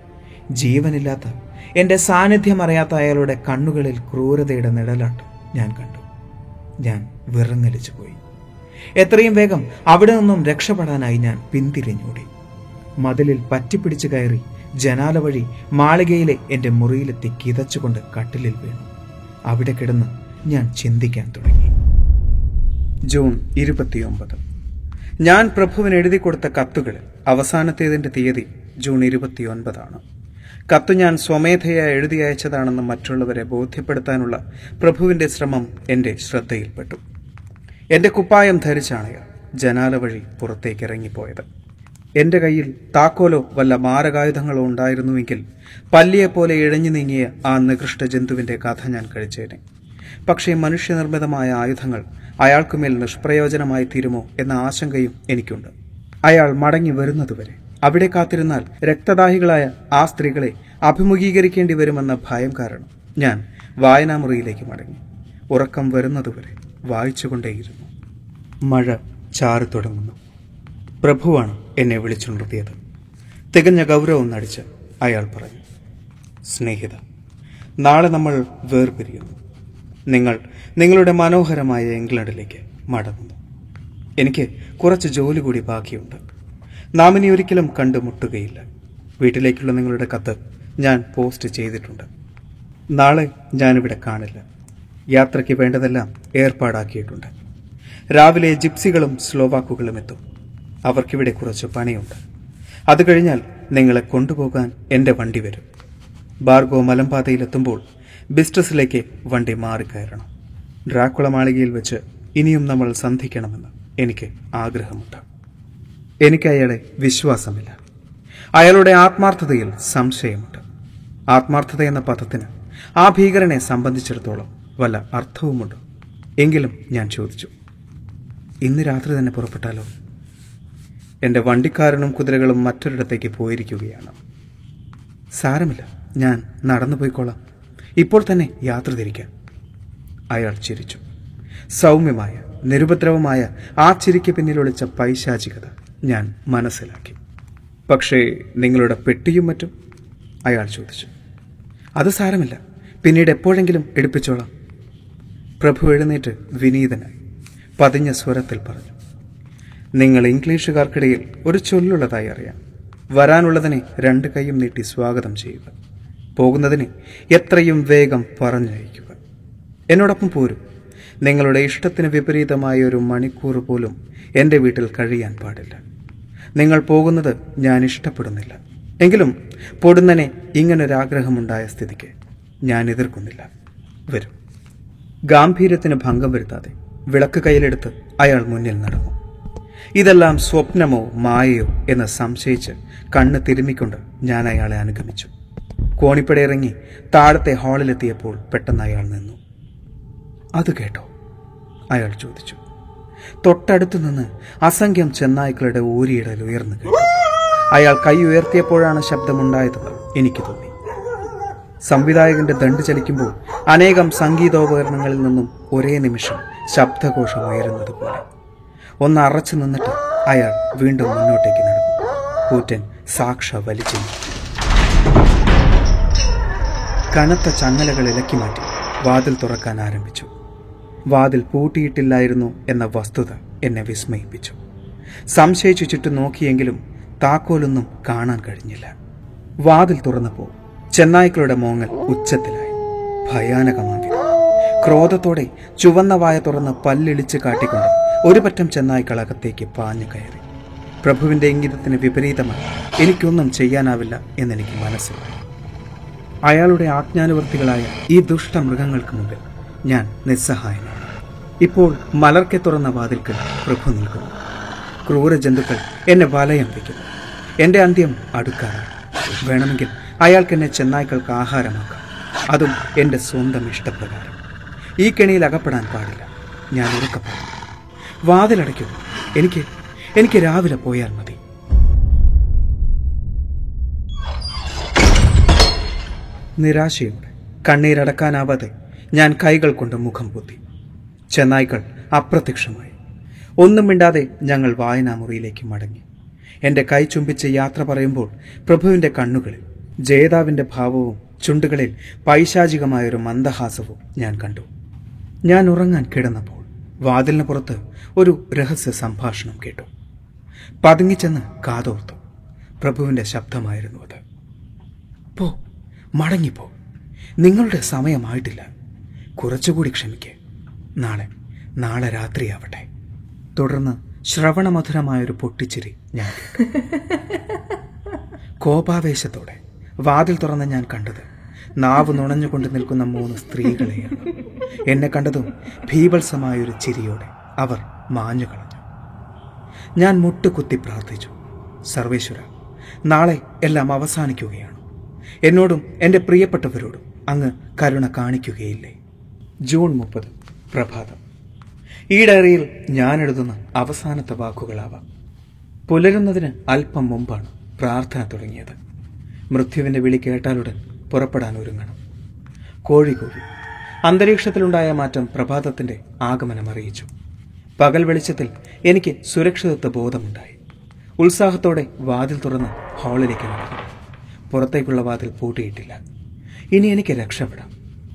ജീവനില്ലാത്ത എന്റെ സാന്നിധ്യം അറിയാത്ത അയാളുടെ കണ്ണുകളിൽ ക്രൂരതയുടെ നിഴലാട്ട് ഞാൻ കണ്ടു. ഞാൻ വിറങ്ങലിച്ചു പോയി. എത്രയും വേഗം അവിടെ നിന്നും രക്ഷപ്പെടാനായി ഞാൻ പിന്തിരിഞ്ഞോടി. മതിലിൽ പറ്റിപ്പിടിച്ചു കയറി ജനാല വഴി മാളികയിലെ എന്റെ മുറിയിലെത്തി കിതച്ചുകൊണ്ട് കട്ടിലിൽ വീണു. അവിടെ കിടന്ന് ഞാൻ ചിന്തിക്കാൻ തുടങ്ങി. ജൂൺ ഇരുപത്തിയൊമ്പത്. ഞാൻ പ്രഭുവിന് എഴുതി കൊടുത്ത കത്തുകൾ അവസാനത്തേതിന്റെ തീയതി ജൂൺ ഇരുപത്തിയൊൻപതാണ്. കത്ത് ഞാൻ സ്വമേധയാ എഴുതി അയച്ചതാണെന്ന് മറ്റുള്ളവരെ ബോധ്യപ്പെടുത്താനുള്ള പ്രഭുവിന്റെ ശ്രമം എന്റെ ശ്രദ്ധയിൽപ്പെട്ടു. എന്റെ കുപ്പായം ധരിച്ചാണ് ജനാല വഴി പുറത്തേക്ക് ഇറങ്ങിപ്പോയത് എന്റെ കയ്യിൽ താക്കോലോ വല്ല മാരകായുധങ്ങളോ ഉണ്ടായിരുന്നുവെങ്കിൽ പല്ലിയെപ്പോലെ ഇഴഞ്ഞു നീങ്ങിയ ആ നികൃഷ്ട ജന്തുവിന്റെ കഥ ഞാൻ കഴിച്ചേനെ. പക്ഷേ മനുഷ്യനിർമ്മിതമായ ആയുധങ്ങൾ അയാൾക്കുമേൽ നിഷ്പ്രയോജനമായി തീരുമോ എന്ന ആശങ്കയും എനിക്കുണ്ട്. അയാൾ മടങ്ങി വരുന്നതുവരെ അവിടെ കാത്തിരുന്നാൽ രക്തദാഹികളായ ആ സ്ത്രീകളെ അഭിമുഖീകരിക്കേണ്ടി വരുമെന്ന ഭയം കാരണം ഞാൻ വായനാമുറിയിലേക്ക് മടങ്ങി. ഉറക്കം വരുന്നതുവരെ വായിച്ചുകൊണ്ടേയിരുന്നു. മഴ ചാറി തുടങ്ങുന്നു. പ്രഭുവാണ് എന്നെ വിളിച്ചുണർത്തിയത്. തികഞ്ഞ ഗൗരവം നടിച്ച് അയാൾ പറഞ്ഞു സ്നേഹിത നാളെ നമ്മൾ വേർപിരിയുന്നു. നിങ്ങൾ നിങ്ങളുടെ മനോഹരമായ ഇംഗ്ലണ്ടിലേക്ക് മടങ്ങുന്നു. എനിക്ക് കുറച്ച് ജോലി കൂടി ബാക്കിയുണ്ട്. നാമിനി ഒരിക്കലും കണ്ടുമുട്ടുകയില്ല. വീട്ടിലേക്കുള്ള നിങ്ങളുടെ കത്ത് ഞാൻ പോസ്റ്റ് ചെയ്തിട്ടുണ്ട്. നാളെ ഞാനിവിടെ കാണില്ല. യാത്രയ്ക്ക് വേണ്ടതെല്ലാം ഏർപ്പാടാക്കിയിട്ടുണ്ട്. രാവിലെ ജിപ്സികളും സ്ലോവാക്കുകളും എത്തും. അവർക്കിവിടെ കുറച്ച് പണിയുണ്ട്. അത് കഴിഞ്ഞാൽ നിങ്ങളെ കൊണ്ടുപോകാൻ എന്റെ വണ്ടി വരും. ബാർഗോ മലമ്പാതയിലെത്തുമ്പോൾ ബിസ്റ്റസിലേക്ക് വണ്ടി മാറിക്കയറണം ഡ്രാക്കുള മാളികയിൽ വെച്ച് ഇനിയും നമ്മൾ സന്ധിക്കണമെന്ന് എനിക്ക് ആഗ്രഹമുണ്ട്. എനിക്ക് അയാളെ വിശ്വാസമില്ല. അയാളുടെ ആത്മാർത്ഥതയിൽ സംശയമുണ്ട്. ആത്മാർത്ഥത എന്ന പദത്തിന് ആ ഭീകരനെ സംബന്ധിച്ചിടത്തോളം വല്ല അർത്ഥവുമുണ്ട്. എങ്കിലും ഞാൻ ചോദിച്ചു ഇന്ന് രാത്രി തന്നെ പുറപ്പെട്ടാലോ? എന്റെ വണ്ടിക്കാരനും കുതിരകളും മറ്റൊരിടത്തേക്ക് പോയിരിക്കുകയാണ്. സാരമില്ല ഞാൻ നടന്നു പോയിക്കോളാം ഇപ്പോൾ തന്നെ യാത്ര തിരിക്കാം അയാൾ ചിരിച്ചു. സൗമ്യമായ നിരുപദ്രവമായ ആ ചിരിക്ക് പിന്നിൽ ഒളിച്ച പൈശാചികത ഞാൻ മനസ്സിലാക്കി. പക്ഷേ നിങ്ങളുടെ പെട്ടിയും മറ്റും? അയാൾ ചോദിച്ചു. അത് സാരമില്ല. പിന്നീട് എപ്പോഴെങ്കിലും എടുപ്പിച്ചോളാം. പ്രഭു എഴുന്നേറ്റ് വിനീതനായി പതിഞ്ഞ സ്വരത്തിൽ പറഞ്ഞു. നിങ്ങൾ ഇംഗ്ലീഷുകാർക്കിടയിൽ ഒരു ചൊല്ലുള്ളതായി അറിയാം. വരാനുള്ളതിനെ രണ്ട് കൈയും നീട്ടി സ്വാഗതം ചെയ്യുക. പോകുന്നതിനെ എത്രയും വേഗം പറഞ്ഞയക്കുക എന്നോടൊപ്പം പോരും. നിങ്ങളുടെ ഇഷ്ടത്തിന് വിപരീതമായ ഒരു മണിക്കൂർ പോലും എന്റെ വീട്ടിൽ കഴിയാൻ പാടില്ല. നിങ്ങൾ പോകുന്നത് ഞാൻ ഇഷ്ടപ്പെടുന്നില്ല. എങ്കിലും പൊടുന്നനെ ഇങ്ങനൊരാഗ്രഹമുണ്ടായ സ്ഥിതിക്ക് ഞാൻ എതിർക്കുന്നില്ല. വരും. ഗാംഭീര്യത്തിന് ഭംഗം വരുത്താതെ വിളക്ക് കയ്യിലെടുത്ത് അയാൾ മുന്നിൽ നടന്നു. ഇതെല്ലാം സ്വപ്നമോ മായയോ എന്ന് സംശയിച്ച് കണ്ണ് തിരുമ്മിക്കൊണ്ട് ഞാൻ അയാളെ അനുഗമിച്ചു. കോണിപ്പടി ഇറങ്ങി താഴത്തെ ഹാളിലെത്തിയപ്പോൾ പെട്ടെന്ന് അയാൾ നിന്നു. അത് കേട്ടോ. അയാൾ ചോദിച്ചു. തൊട്ടടുത്തു നിന്ന് അസംഖ്യം ചെന്നായ്ക്കളുടെ ഊരിയിടൽ ഉയർന്നു കേട്ടു അയാൾ കൈ ഉയർത്തിയപ്പോഴാണ് ശബ്ദമുണ്ടായതെന്ന് എനിക്ക് തോന്നി. സംവിധായകന്റെ ദണ്ട് ചലിക്കുമ്പോൾ അനേകം സംഗീതോപകരണങ്ങളിൽ നിന്നും ഒരേ നിമിഷം ശബ്ദഘോഷം ഉയരുന്നത് പോലെ. ഒന്ന് അറച്ചു നിന്നിട്ട് അയാൾ വീണ്ടും മുന്നോട്ടേക്ക് നടന്നു. കൂറ്റൻ സാക്ഷ വലിച്ചു. കനത്ത ചങ്ങലകൾ ഇലക്കി മാറ്റി വാതിൽ തുറക്കാൻ ആരംഭിച്ചു. വാതിൽ പൂട്ടിയിട്ടില്ലായിരുന്നു എന്ന വസ്തുത എന്നെ വിസ്മയിപ്പിച്ചു. സംശയിച്ചു ചുറ്റും നോക്കിയെങ്കിലും താക്കോലൊന്നും കാണാൻ കഴിഞ്ഞില്ല. വാതിൽ തുറന്നപ്പോൾ ചെന്നായ്ക്കളുടെ മോങ്ങൽ ഉച്ചത്തിലായി. ഭയാനകമാവിധം ക്രോധത്തോടെ ചുവന്ന വായ തുറന്ന് പല്ലിളിച്ച് കാട്ടിക്കൊണ്ട് ഒരു പറ്റം ചെന്നായ്ക്കൾ അകത്തേക്ക് പാഞ്ഞു കയറി. പ്രഭുവിന്റെ ഇംഗിതത്തിന് വിപരീതമായി എനിക്കൊന്നും ചെയ്യാനാവില്ല എന്നെനിക്ക് മനസ്സിലായി. അയാളുടെ ആജ്ഞാനുവർത്തികളായ ഈ ദുഷ്ടമൃഗങ്ങൾക്ക് മുമ്പിൽ ഞാൻ നിസ്സഹായനാണ്. ഇപ്പോൾ മലർക്കെ തുറന്ന വാതിൽക്കൽ പ്രഭു നിൽക്കുന്നു. ക്രൂര ജന്തുക്കൾ എന്നെ വലയം വയ്ക്കുന്നു എന്റെ അന്ത്യം അടുക്കാറാണ്. വേണമെങ്കിൽ അയാൾക്ക് എന്നെ ചെന്നായ്ക്കൾക്ക് ആഹാരമാക്കാം. അതും എന്റെ സ്വന്തം ഇഷ്ടപ്രകാരം. ഈ കെണിയിൽ അകപ്പെടാൻ പാടില്ല. ഞാൻ ഉറക്കപ്പെടും വാതിലടയ്ക്കൂ എനിക്ക് എനിക്ക് രാവിലെ പോയാൽ മതി. നിരാശയോടെ കണ്ണീരടക്കാനാവാതെ ഞാൻ കൈകൾ കൊണ്ട് മുഖം പൊത്തി. ചെന്നായ്ക്കൾ അപ്രത്യക്ഷമായി. ഒന്നും മിണ്ടാതെ ഞങ്ങൾ വായനാമുറിയിലേക്ക് മടങ്ങി. എന്റെ കൈ ചുംബിച്ച് യാത്ര പറയുമ്പോൾ പ്രഭുവിന്റെ കണ്ണുകളിൽ ജേതാവിന്റെ ഭാവവും ചുണ്ടുകളിൽ പൈശാചികമായൊരു മന്ദഹാസവും ഞാൻ കണ്ടു. ഞാൻ ഉറങ്ങാൻ കിടന്നപ്പോൾ വാതിലിന് പുറത്ത് ഒരു രഹസ്യ സംഭാഷണം കേട്ടു. പതുങ്ങിച്ചെന്ന് കാതോർത്തു. പ്രഭുവിന്റെ ശബ്ദമായിരുന്നു അത്. പോ മടങ്ങിപ്പോ. നിങ്ങളുടെ സമയമായിട്ടില്ല. കുറച്ചുകൂടി ക്ഷമിക്ക്. നാളെ നാളെ രാത്രിയാവട്ടെ. തുടർന്ന് ശ്രവണമധുരമായൊരു പൊട്ടിച്ചിരി ഞാൻ *laughs* കോപാവേശത്തോടെ വാതിൽ തുറന്ന് ഞാൻ കണ്ടത് നാവ് നുണഞ്ഞുകൊണ്ട് നിൽക്കുന്ന മൂന്ന് സ്ത്രീകളെയാണ്. എന്നെ കണ്ടതും ഭീപത്സമായൊരു ചിരിയോടെ അവർ മാഞ്ഞു കളഞ്ഞു. ഞാൻ മുട്ടുകുത്തി പ്രാർത്ഥിച്ചു സർവേശ്വര നാളെ എല്ലാം അവസാനിക്കുകയാണ്. എന്നോടും എന്റെ പ്രിയപ്പെട്ടവരോടും അങ്ങ് കരുണ കാണിക്കുകയില്ലേ? ജൂൺ മുപ്പത് പ്രഭാതം. ഈ ഡയറിയിൽ ഞാൻ എഴുതുന്ന അവസാനത്തെ വാക്കുകളാവാം. പുലരുന്നതിന് അല്പം മുമ്പാണ് പ്രാർത്ഥന തുടങ്ങിയത്. മൃത്യുവിന്റെ വിളി കേട്ടാലുടൻ പുറപ്പെടാൻ ഒരുങ്ങണം. കോഴി കോഴി അന്തരീക്ഷത്തിലുണ്ടായ മാറ്റം പ്രഭാതത്തിന്റെ ആഗമനം അറിയിച്ചു. പകൽ വെളിച്ചത്തിൽ എനിക്ക് സുരക്ഷിതത്വ ബോധമുണ്ടായി. ഉത്സാഹത്തോടെ വാതിൽ തുറന്ന് ഹാളിലേക്ക് നടന്നു. പുറത്തേക്കുള്ള വാതിൽ പൂട്ടിയിട്ടില്ല. ഇനി എനിക്ക് രക്ഷപ്പെടാം.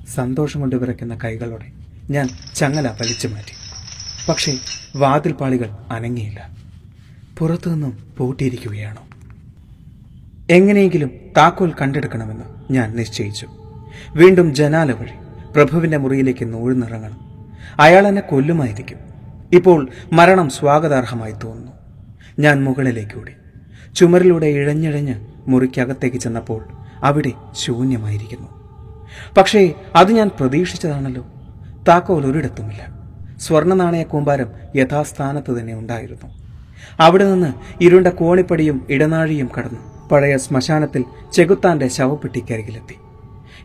സന്തോഷം കൊണ്ട് വിറയ്ക്കുന്ന കൈകളോടെ ഞാൻ ചങ്ങല വലിച്ചു മാറ്റി. പക്ഷേ വാതിൽപാളികൾ അനങ്ങിയില്ല. പുറത്തുനിന്നും പൂട്ടിയിരിക്കുകയാണോ? എങ്ങനെയെങ്കിലും താക്കോൽ കണ്ടെടുക്കണമെന്ന് ഞാൻ നിശ്ചയിച്ചു. വീണ്ടും ജനാല വഴി പ്രഭുവിന്റെ മുറിയിലേക്ക് നൂഴ്ന്നിറങ്ങണം. അയാൾ എന്നെ കൊല്ലുമായിരിക്കും. ഇപ്പോൾ മരണം സ്വാഗതാർഹമായി തോന്നുന്നു. ഞാൻ മുകളിലേക്ക് ഓടി ചുമരിലൂടെ ഇഴഞ്ഞിഴഞ്ഞ് മുറിക്കകത്തേക്ക് ചെന്നപ്പോൾ അവിടെ ശൂന്യമായിരിക്കുന്നു. പക്ഷേ അത് ഞാൻ പ്രതീക്ഷിച്ചതാണല്ലോ. താക്കോൽ ഒരിടത്തുമില്ല. സ്വർണ നാണയ കൂമ്പാരം യഥാസ്ഥാനത്ത് തന്നെ ഉണ്ടായിരുന്നു. അവിടെ നിന്ന് ഇരുണ്ട കോണിപ്പടിയും ഇടനാഴിയും കടന്നു പഴയ ശ്മശാനത്തിൽ ചെകുത്താന്റെ ശവപ്പെട്ടിക്കരികിലെത്തി.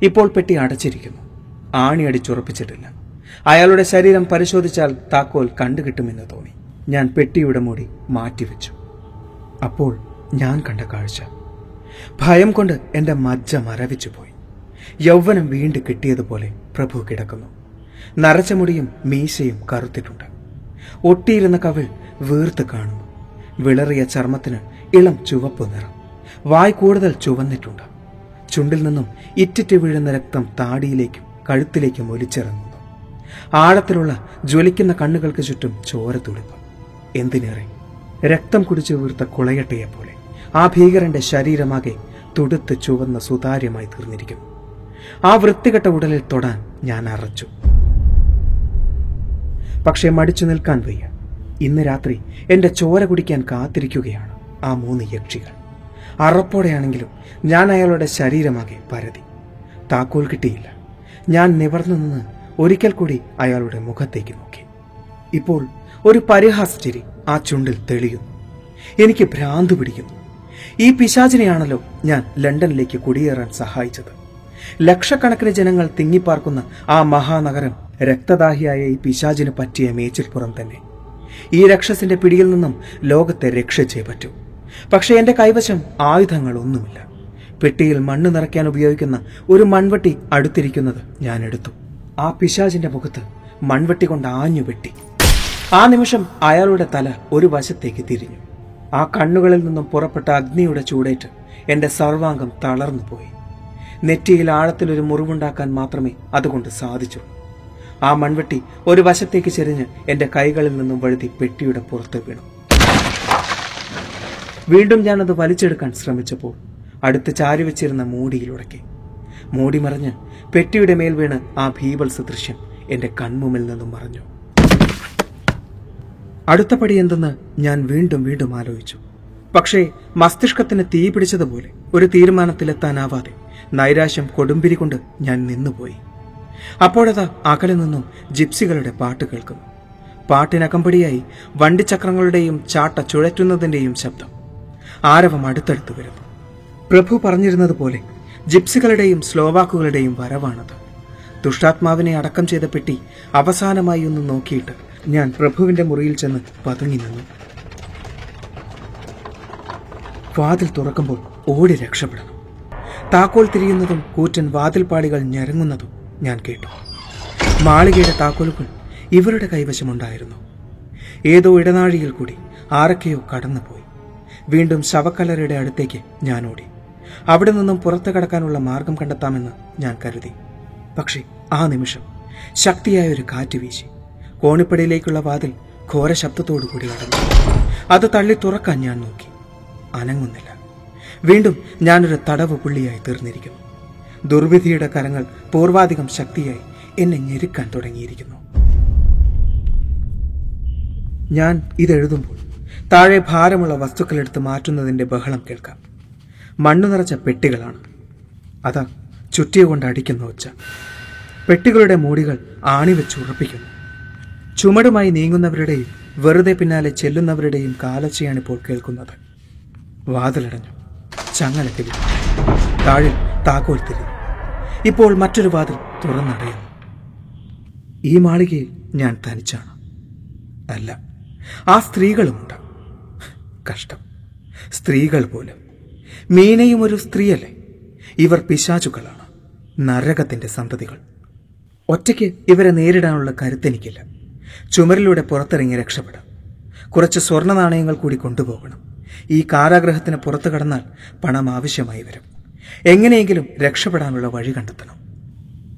ഇപ്പോൾ പെട്ടി അടച്ചിരിക്കുന്നു. ആണി അടിച്ചുറപ്പിച്ചിട്ടില്ല. അയാളുടെ ശരീരം പരിശോധിച്ചാൽ താക്കോൽ കണ്ടുകിട്ടുമെന്ന് തോന്നി. ഞാൻ പെട്ടിയുടെ മൂടി മാറ്റിവെച്ചു. അപ്പോൾ ഞാൻ കണ്ട കാഴ്ച. ഭയം കൊണ്ട് എന്റെ മജ്ജ മരവിച്ചു പോയി യൗവനം വീണ്ടും കിട്ടിയതുപോലെ പ്രഭു കിടക്കുന്നു. നരച്ച മുടിയും മീശയും കറുത്തിട്ടുണ്ട്. ഒട്ടിയിരുന്ന കവിൾ വീർത്ത് കാണുന്നു. വിളറിയ ചർമ്മത്തിന് ഇളം ചുവപ്പ് നിറം. വായ് കൂടുതൽ ചുവന്നിട്ടുണ്ട്. ചുണ്ടിൽ നിന്നും ഇറ്റിറ്റ് വീഴുന്ന രക്തം താടിയിലേക്കും കഴുത്തിലേക്കും ഒലിച്ചിറങ്ങുന്നു. ആഴത്തിലുള്ള ജ്വലിക്കുന്ന കണ്ണുകൾക്ക് ചുറ്റും ചോര തുളുന്നു. എന്തിനേറെ? രക്തം കുടിച്ചു വീർത്ത കുളയട്ടയെ പോലെ ആ ഭീകരന്റെ ശരീരമാകെ തുടുത്ത് ചുവന്ന സുതാര്യമായി തീർന്നിരിക്കുന്നു. ആ വൃത്തികെട്ട ഉടലിൽ തൊടാൻ ഞാൻ അറച്ചു. പക്ഷേ മടിച്ചു നിൽക്കാൻ വയ്യ. ഇന്ന് രാത്രി എന്റെ ചോര കുടിക്കാൻ കാത്തിരിക്കുകയാണ് ആ മൂന്ന് യക്ഷികൾ. അറപ്പോടെയാണെങ്കിലും ഞാൻ അയാളുടെ ശരീരമാകെ പരതി. താക്കോൽ കിട്ടിയില്ല. ഞാൻ നിവർന്നു നിന്ന് ഒരിക്കൽ കൂടി അയാളുടെ മുഖത്തേക്ക് നോക്കി. ഇപ്പോൾ ഒരു പരിഹാസചിരി ആ ചുണ്ടിൽ തെളിയുന്നു. എനിക്ക് ഭ്രാന്ത് പിടിക്കുന്നു. ഈ പിശാചിനെയാണല്ലോ ഞാൻ ലണ്ടനിലേക്ക് കുടിയേറാൻ സഹായിച്ചത്. ലക്ഷക്കണക്കിന് ജനങ്ങൾ തിങ്ങിപ്പാർക്കുന്ന ആ മഹാനഗരം രക്തദാഹിയായ ഈ പിശാചിന് പറ്റിയ മേച്ചിൽപ്പുറം തന്നെ. ഈ രക്ഷസിന്റെ പിടിയിൽ നിന്നും ലോകത്തെ രക്ഷിച്ചേ പറ്റൂ. പക്ഷെ എന്റെ കൈവശം ആയുധങ്ങൾ ഒന്നുമില്ല പെട്ടിയിൽ മണ്ണ് നിറയ്ക്കാൻ ഉപയോഗിക്കുന്ന ഒരു മൺവെട്ടി അടുത്തിരിക്കുന്നത് ഞാൻ എടുത്തു. ആ പിശാചിന്റെ മുഖത്ത് മൺവെട്ടി കൊണ്ട് ആഞ്ഞു വെട്ടി. ആ നിമിഷം അയാളുടെ തല ഒരു വശത്തേക്ക് തിരിഞ്ഞു. ആ കണ്ണുകളിൽ നിന്നും പുറപ്പെട്ട അഗ്നിയുടെ ചൂടേറ്റ് എന്റെ സർവാംഗം തളർന്നു പോയി നെറ്റിയിൽ ആഴത്തിലൊരു മുറിവുണ്ടാക്കാൻ മാത്രമേ അതുകൊണ്ട് സാധിച്ചു. ആ മൺവെട്ടി ഒരു വശത്തേക്ക് ചെരിഞ്ഞ് എന്റെ കൈകളിൽ നിന്നും വഴുതി പെട്ടിയുടെ പുറത്ത് വീണു. വീണ്ടും ഞാനത് വലിച്ചെടുക്കാൻ ശ്രമിച്ചപ്പോൾ അടുത്ത് ചാരി വെച്ചിരുന്ന മൂടിയിലുടക്കി മൂടി മറിഞ്ഞ് പെട്ടിയുടെ മേൽ വീണ് ആ ഭീവത്സ ദൃശ്യം എന്റെ കൺമുമ്പിൽ നിന്നും മറഞ്ഞു. അടുത്ത പടി എന്തെന്ന് ഞാൻ വീണ്ടും വീണ്ടും ആലോചിച്ചു. പക്ഷേ മസ്തിഷ്കത്തിന് തീ പിടിച്ചതുപോലെ ഒരു തീരുമാനത്തിലെത്താനാവാതെ നൈരാശ്യം കൊടുമ്പിരി കൊണ്ട് ഞാൻ നിന്നുപോയി. അപ്പോഴത് അകലെ നിന്നും ജിപ്സികളുടെ പാട്ട് കേൾക്കും. പാട്ടിനകമ്പടിയായി വണ്ടിച്ചക്രങ്ങളുടെയും ചാട്ട ചുഴറ്റുന്നതിന്റെയും ശബ്ദം ആരവം അടുത്തടുത്ത് വരുന്നു. പ്രഭു പറഞ്ഞിരുന്നത് പോലെ ജിപ്സികളുടെയും സ്ലോവാക്കുകളുടെയും വരവാണത്. ദുഷ്ടാത്മാവിനെ അടക്കം ചെയ്ത പെട്ടി അവസാനമായി ഒന്ന് നോക്കിയിട്ട് ഞാൻ പ്രഭുവിന്റെ മുറിയിൽ ചെന്ന് പതുങ്ങി നിന്നു. വാതിൽ തുറക്കുമ്പോൾ ഓടി രക്ഷപ്പെടണം. താക്കോൽ തിരിയുന്നതും കൂറ്റൻ വാതിൽപ്പാളികൾ ഞരങ്ങുന്നതും ഞാൻ കേട്ടു. മാളികയുടെ താക്കോലുകൾ ഇവരുടെ കൈവശമുണ്ടായിരുന്നു. ഏതോ ഇടനാഴിയിൽ കൂടി ആരൊക്കെയോ കടന്നുപോയി. വീണ്ടും ശവക്കല്ലറയുടെ അടുത്തേക്ക് ഞാൻ ഓടി. അവിടെ നിന്നും പുറത്തു കടക്കാനുള്ള മാർഗം കണ്ടെത്താമെന്ന് ഞാൻ കരുതി. പക്ഷേ ആ നിമിഷം ശക്തിയായ ഒരു കാറ്റ് വീശി. കോണിപ്പടിയിലേക്കുള്ള വാതിൽ ഘോര ശബ്ദത്തോടു കൂടി അടഞ്ഞു. അത് തള്ളി തുറക്കാൻ ഞാൻ നോക്കി. അനങ്ങുന്നില്ല. വീണ്ടും ഞാനൊരു തടവ് പുള്ളിയായി തീർന്നിരിക്കുന്നു ദുർവിധിയുടെ കരങ്ങൾ പൂർവാധികം ശക്തിയായി എന്നെ ഞെരുക്കാൻ തുടങ്ങിയിരിക്കുന്നു. ഞാൻ ഇതെഴുതുമ്പോൾ താഴെ ഭാരമുള്ള വസ്തുക്കൾ എടുത്ത് മാറ്റുന്നതിന്റെ ബഹളം കേൾക്കാം. മണ്ണു നിറച്ച പെട്ടികളാണ്. അതാ ചുറ്റിയ കൊണ്ട് അടിക്കുന്ന ഒച്ച. പെട്ടികളുടെ മൂടികൾ ആണിവെച്ച് ഉറപ്പിക്കുന്നു. ചുമടുമായി നീങ്ങുന്നവരുടെയും വെറുതെ പിന്നാലെ ചെല്ലുന്നവരുടെയും കാലച്ചയാണിപ്പോൾ കേൾക്കുന്നത്. വാതിലടഞ്ഞു. ചങ്ങല തിരിഞ്ഞു താഴിൽ താക്കോൽ തിരിഞ്ഞു ഇപ്പോൾ മറ്റൊരു വാതിൽ തുറന്നടയുന്നു. ഈ മാളികയിൽ ഞാൻ തനിച്ചാണ്. അല്ല ആ സ്ത്രീകളുമുണ്ട്. കഷ്ടം. സ്ത്രീകൾ പോലും. മീനയും ഒരു സ്ത്രീയല്ലേ? ഇവർ പിശാചുക്കളാണ് നരകത്തിന്റെ സന്തതികൾ. ഒറ്റയ്ക്ക് ഇവരെ നേരിടാനുള്ള കരുത്തെനിക്കില്ല. ചുമരിലൂടെ പുറത്തിറങ്ങി രക്ഷപ്പെടാം. കുറച്ച് സ്വർണ നാണയങ്ങൾ കൂടി കൊണ്ടുപോകണം. ഈ കാരാഗ്രഹത്തിന് പുറത്തു കടന്നാൽ പണം ആവശ്യമായി വരും. എങ്ങനെയെങ്കിലും രക്ഷപ്പെടാനുള്ള വഴി കണ്ടെത്തണം.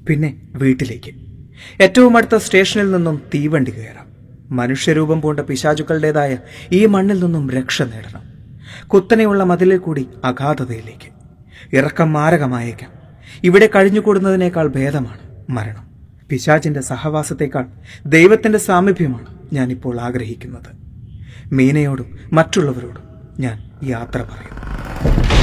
പിന്നെ വീട്ടിലേക്ക്. ഏറ്റവും അടുത്ത സ്റ്റേഷനിൽ നിന്നും തീവണ്ടി കയറാം. മനുഷ്യരൂപം പൂണ്ട പിശാചുക്കളുടേതായ ഈ മണ്ണിൽ നിന്നും രക്ഷ നേടണം. കുത്തനെയുള്ള മതിലിൽ കൂടി അഗാധതയിലേക്ക്. ഇറക്കം മാരകമായേക്കാം. ഇവിടെ കഴിഞ്ഞുകൂടുന്നതിനേക്കാൾ ഭേദമാണ് മരണം. പിശാചിന്റെ സഹവാസത്തേക്കാൾ ദൈവത്തിന്റെ സാമീപ്യമാണ് ഞാനിപ്പോൾ ആഗ്രഹിക്കുന്നത്. മീനയോടും മറ്റുള്ളവരോടും ഞാൻ യാത്ര പറയുന്നു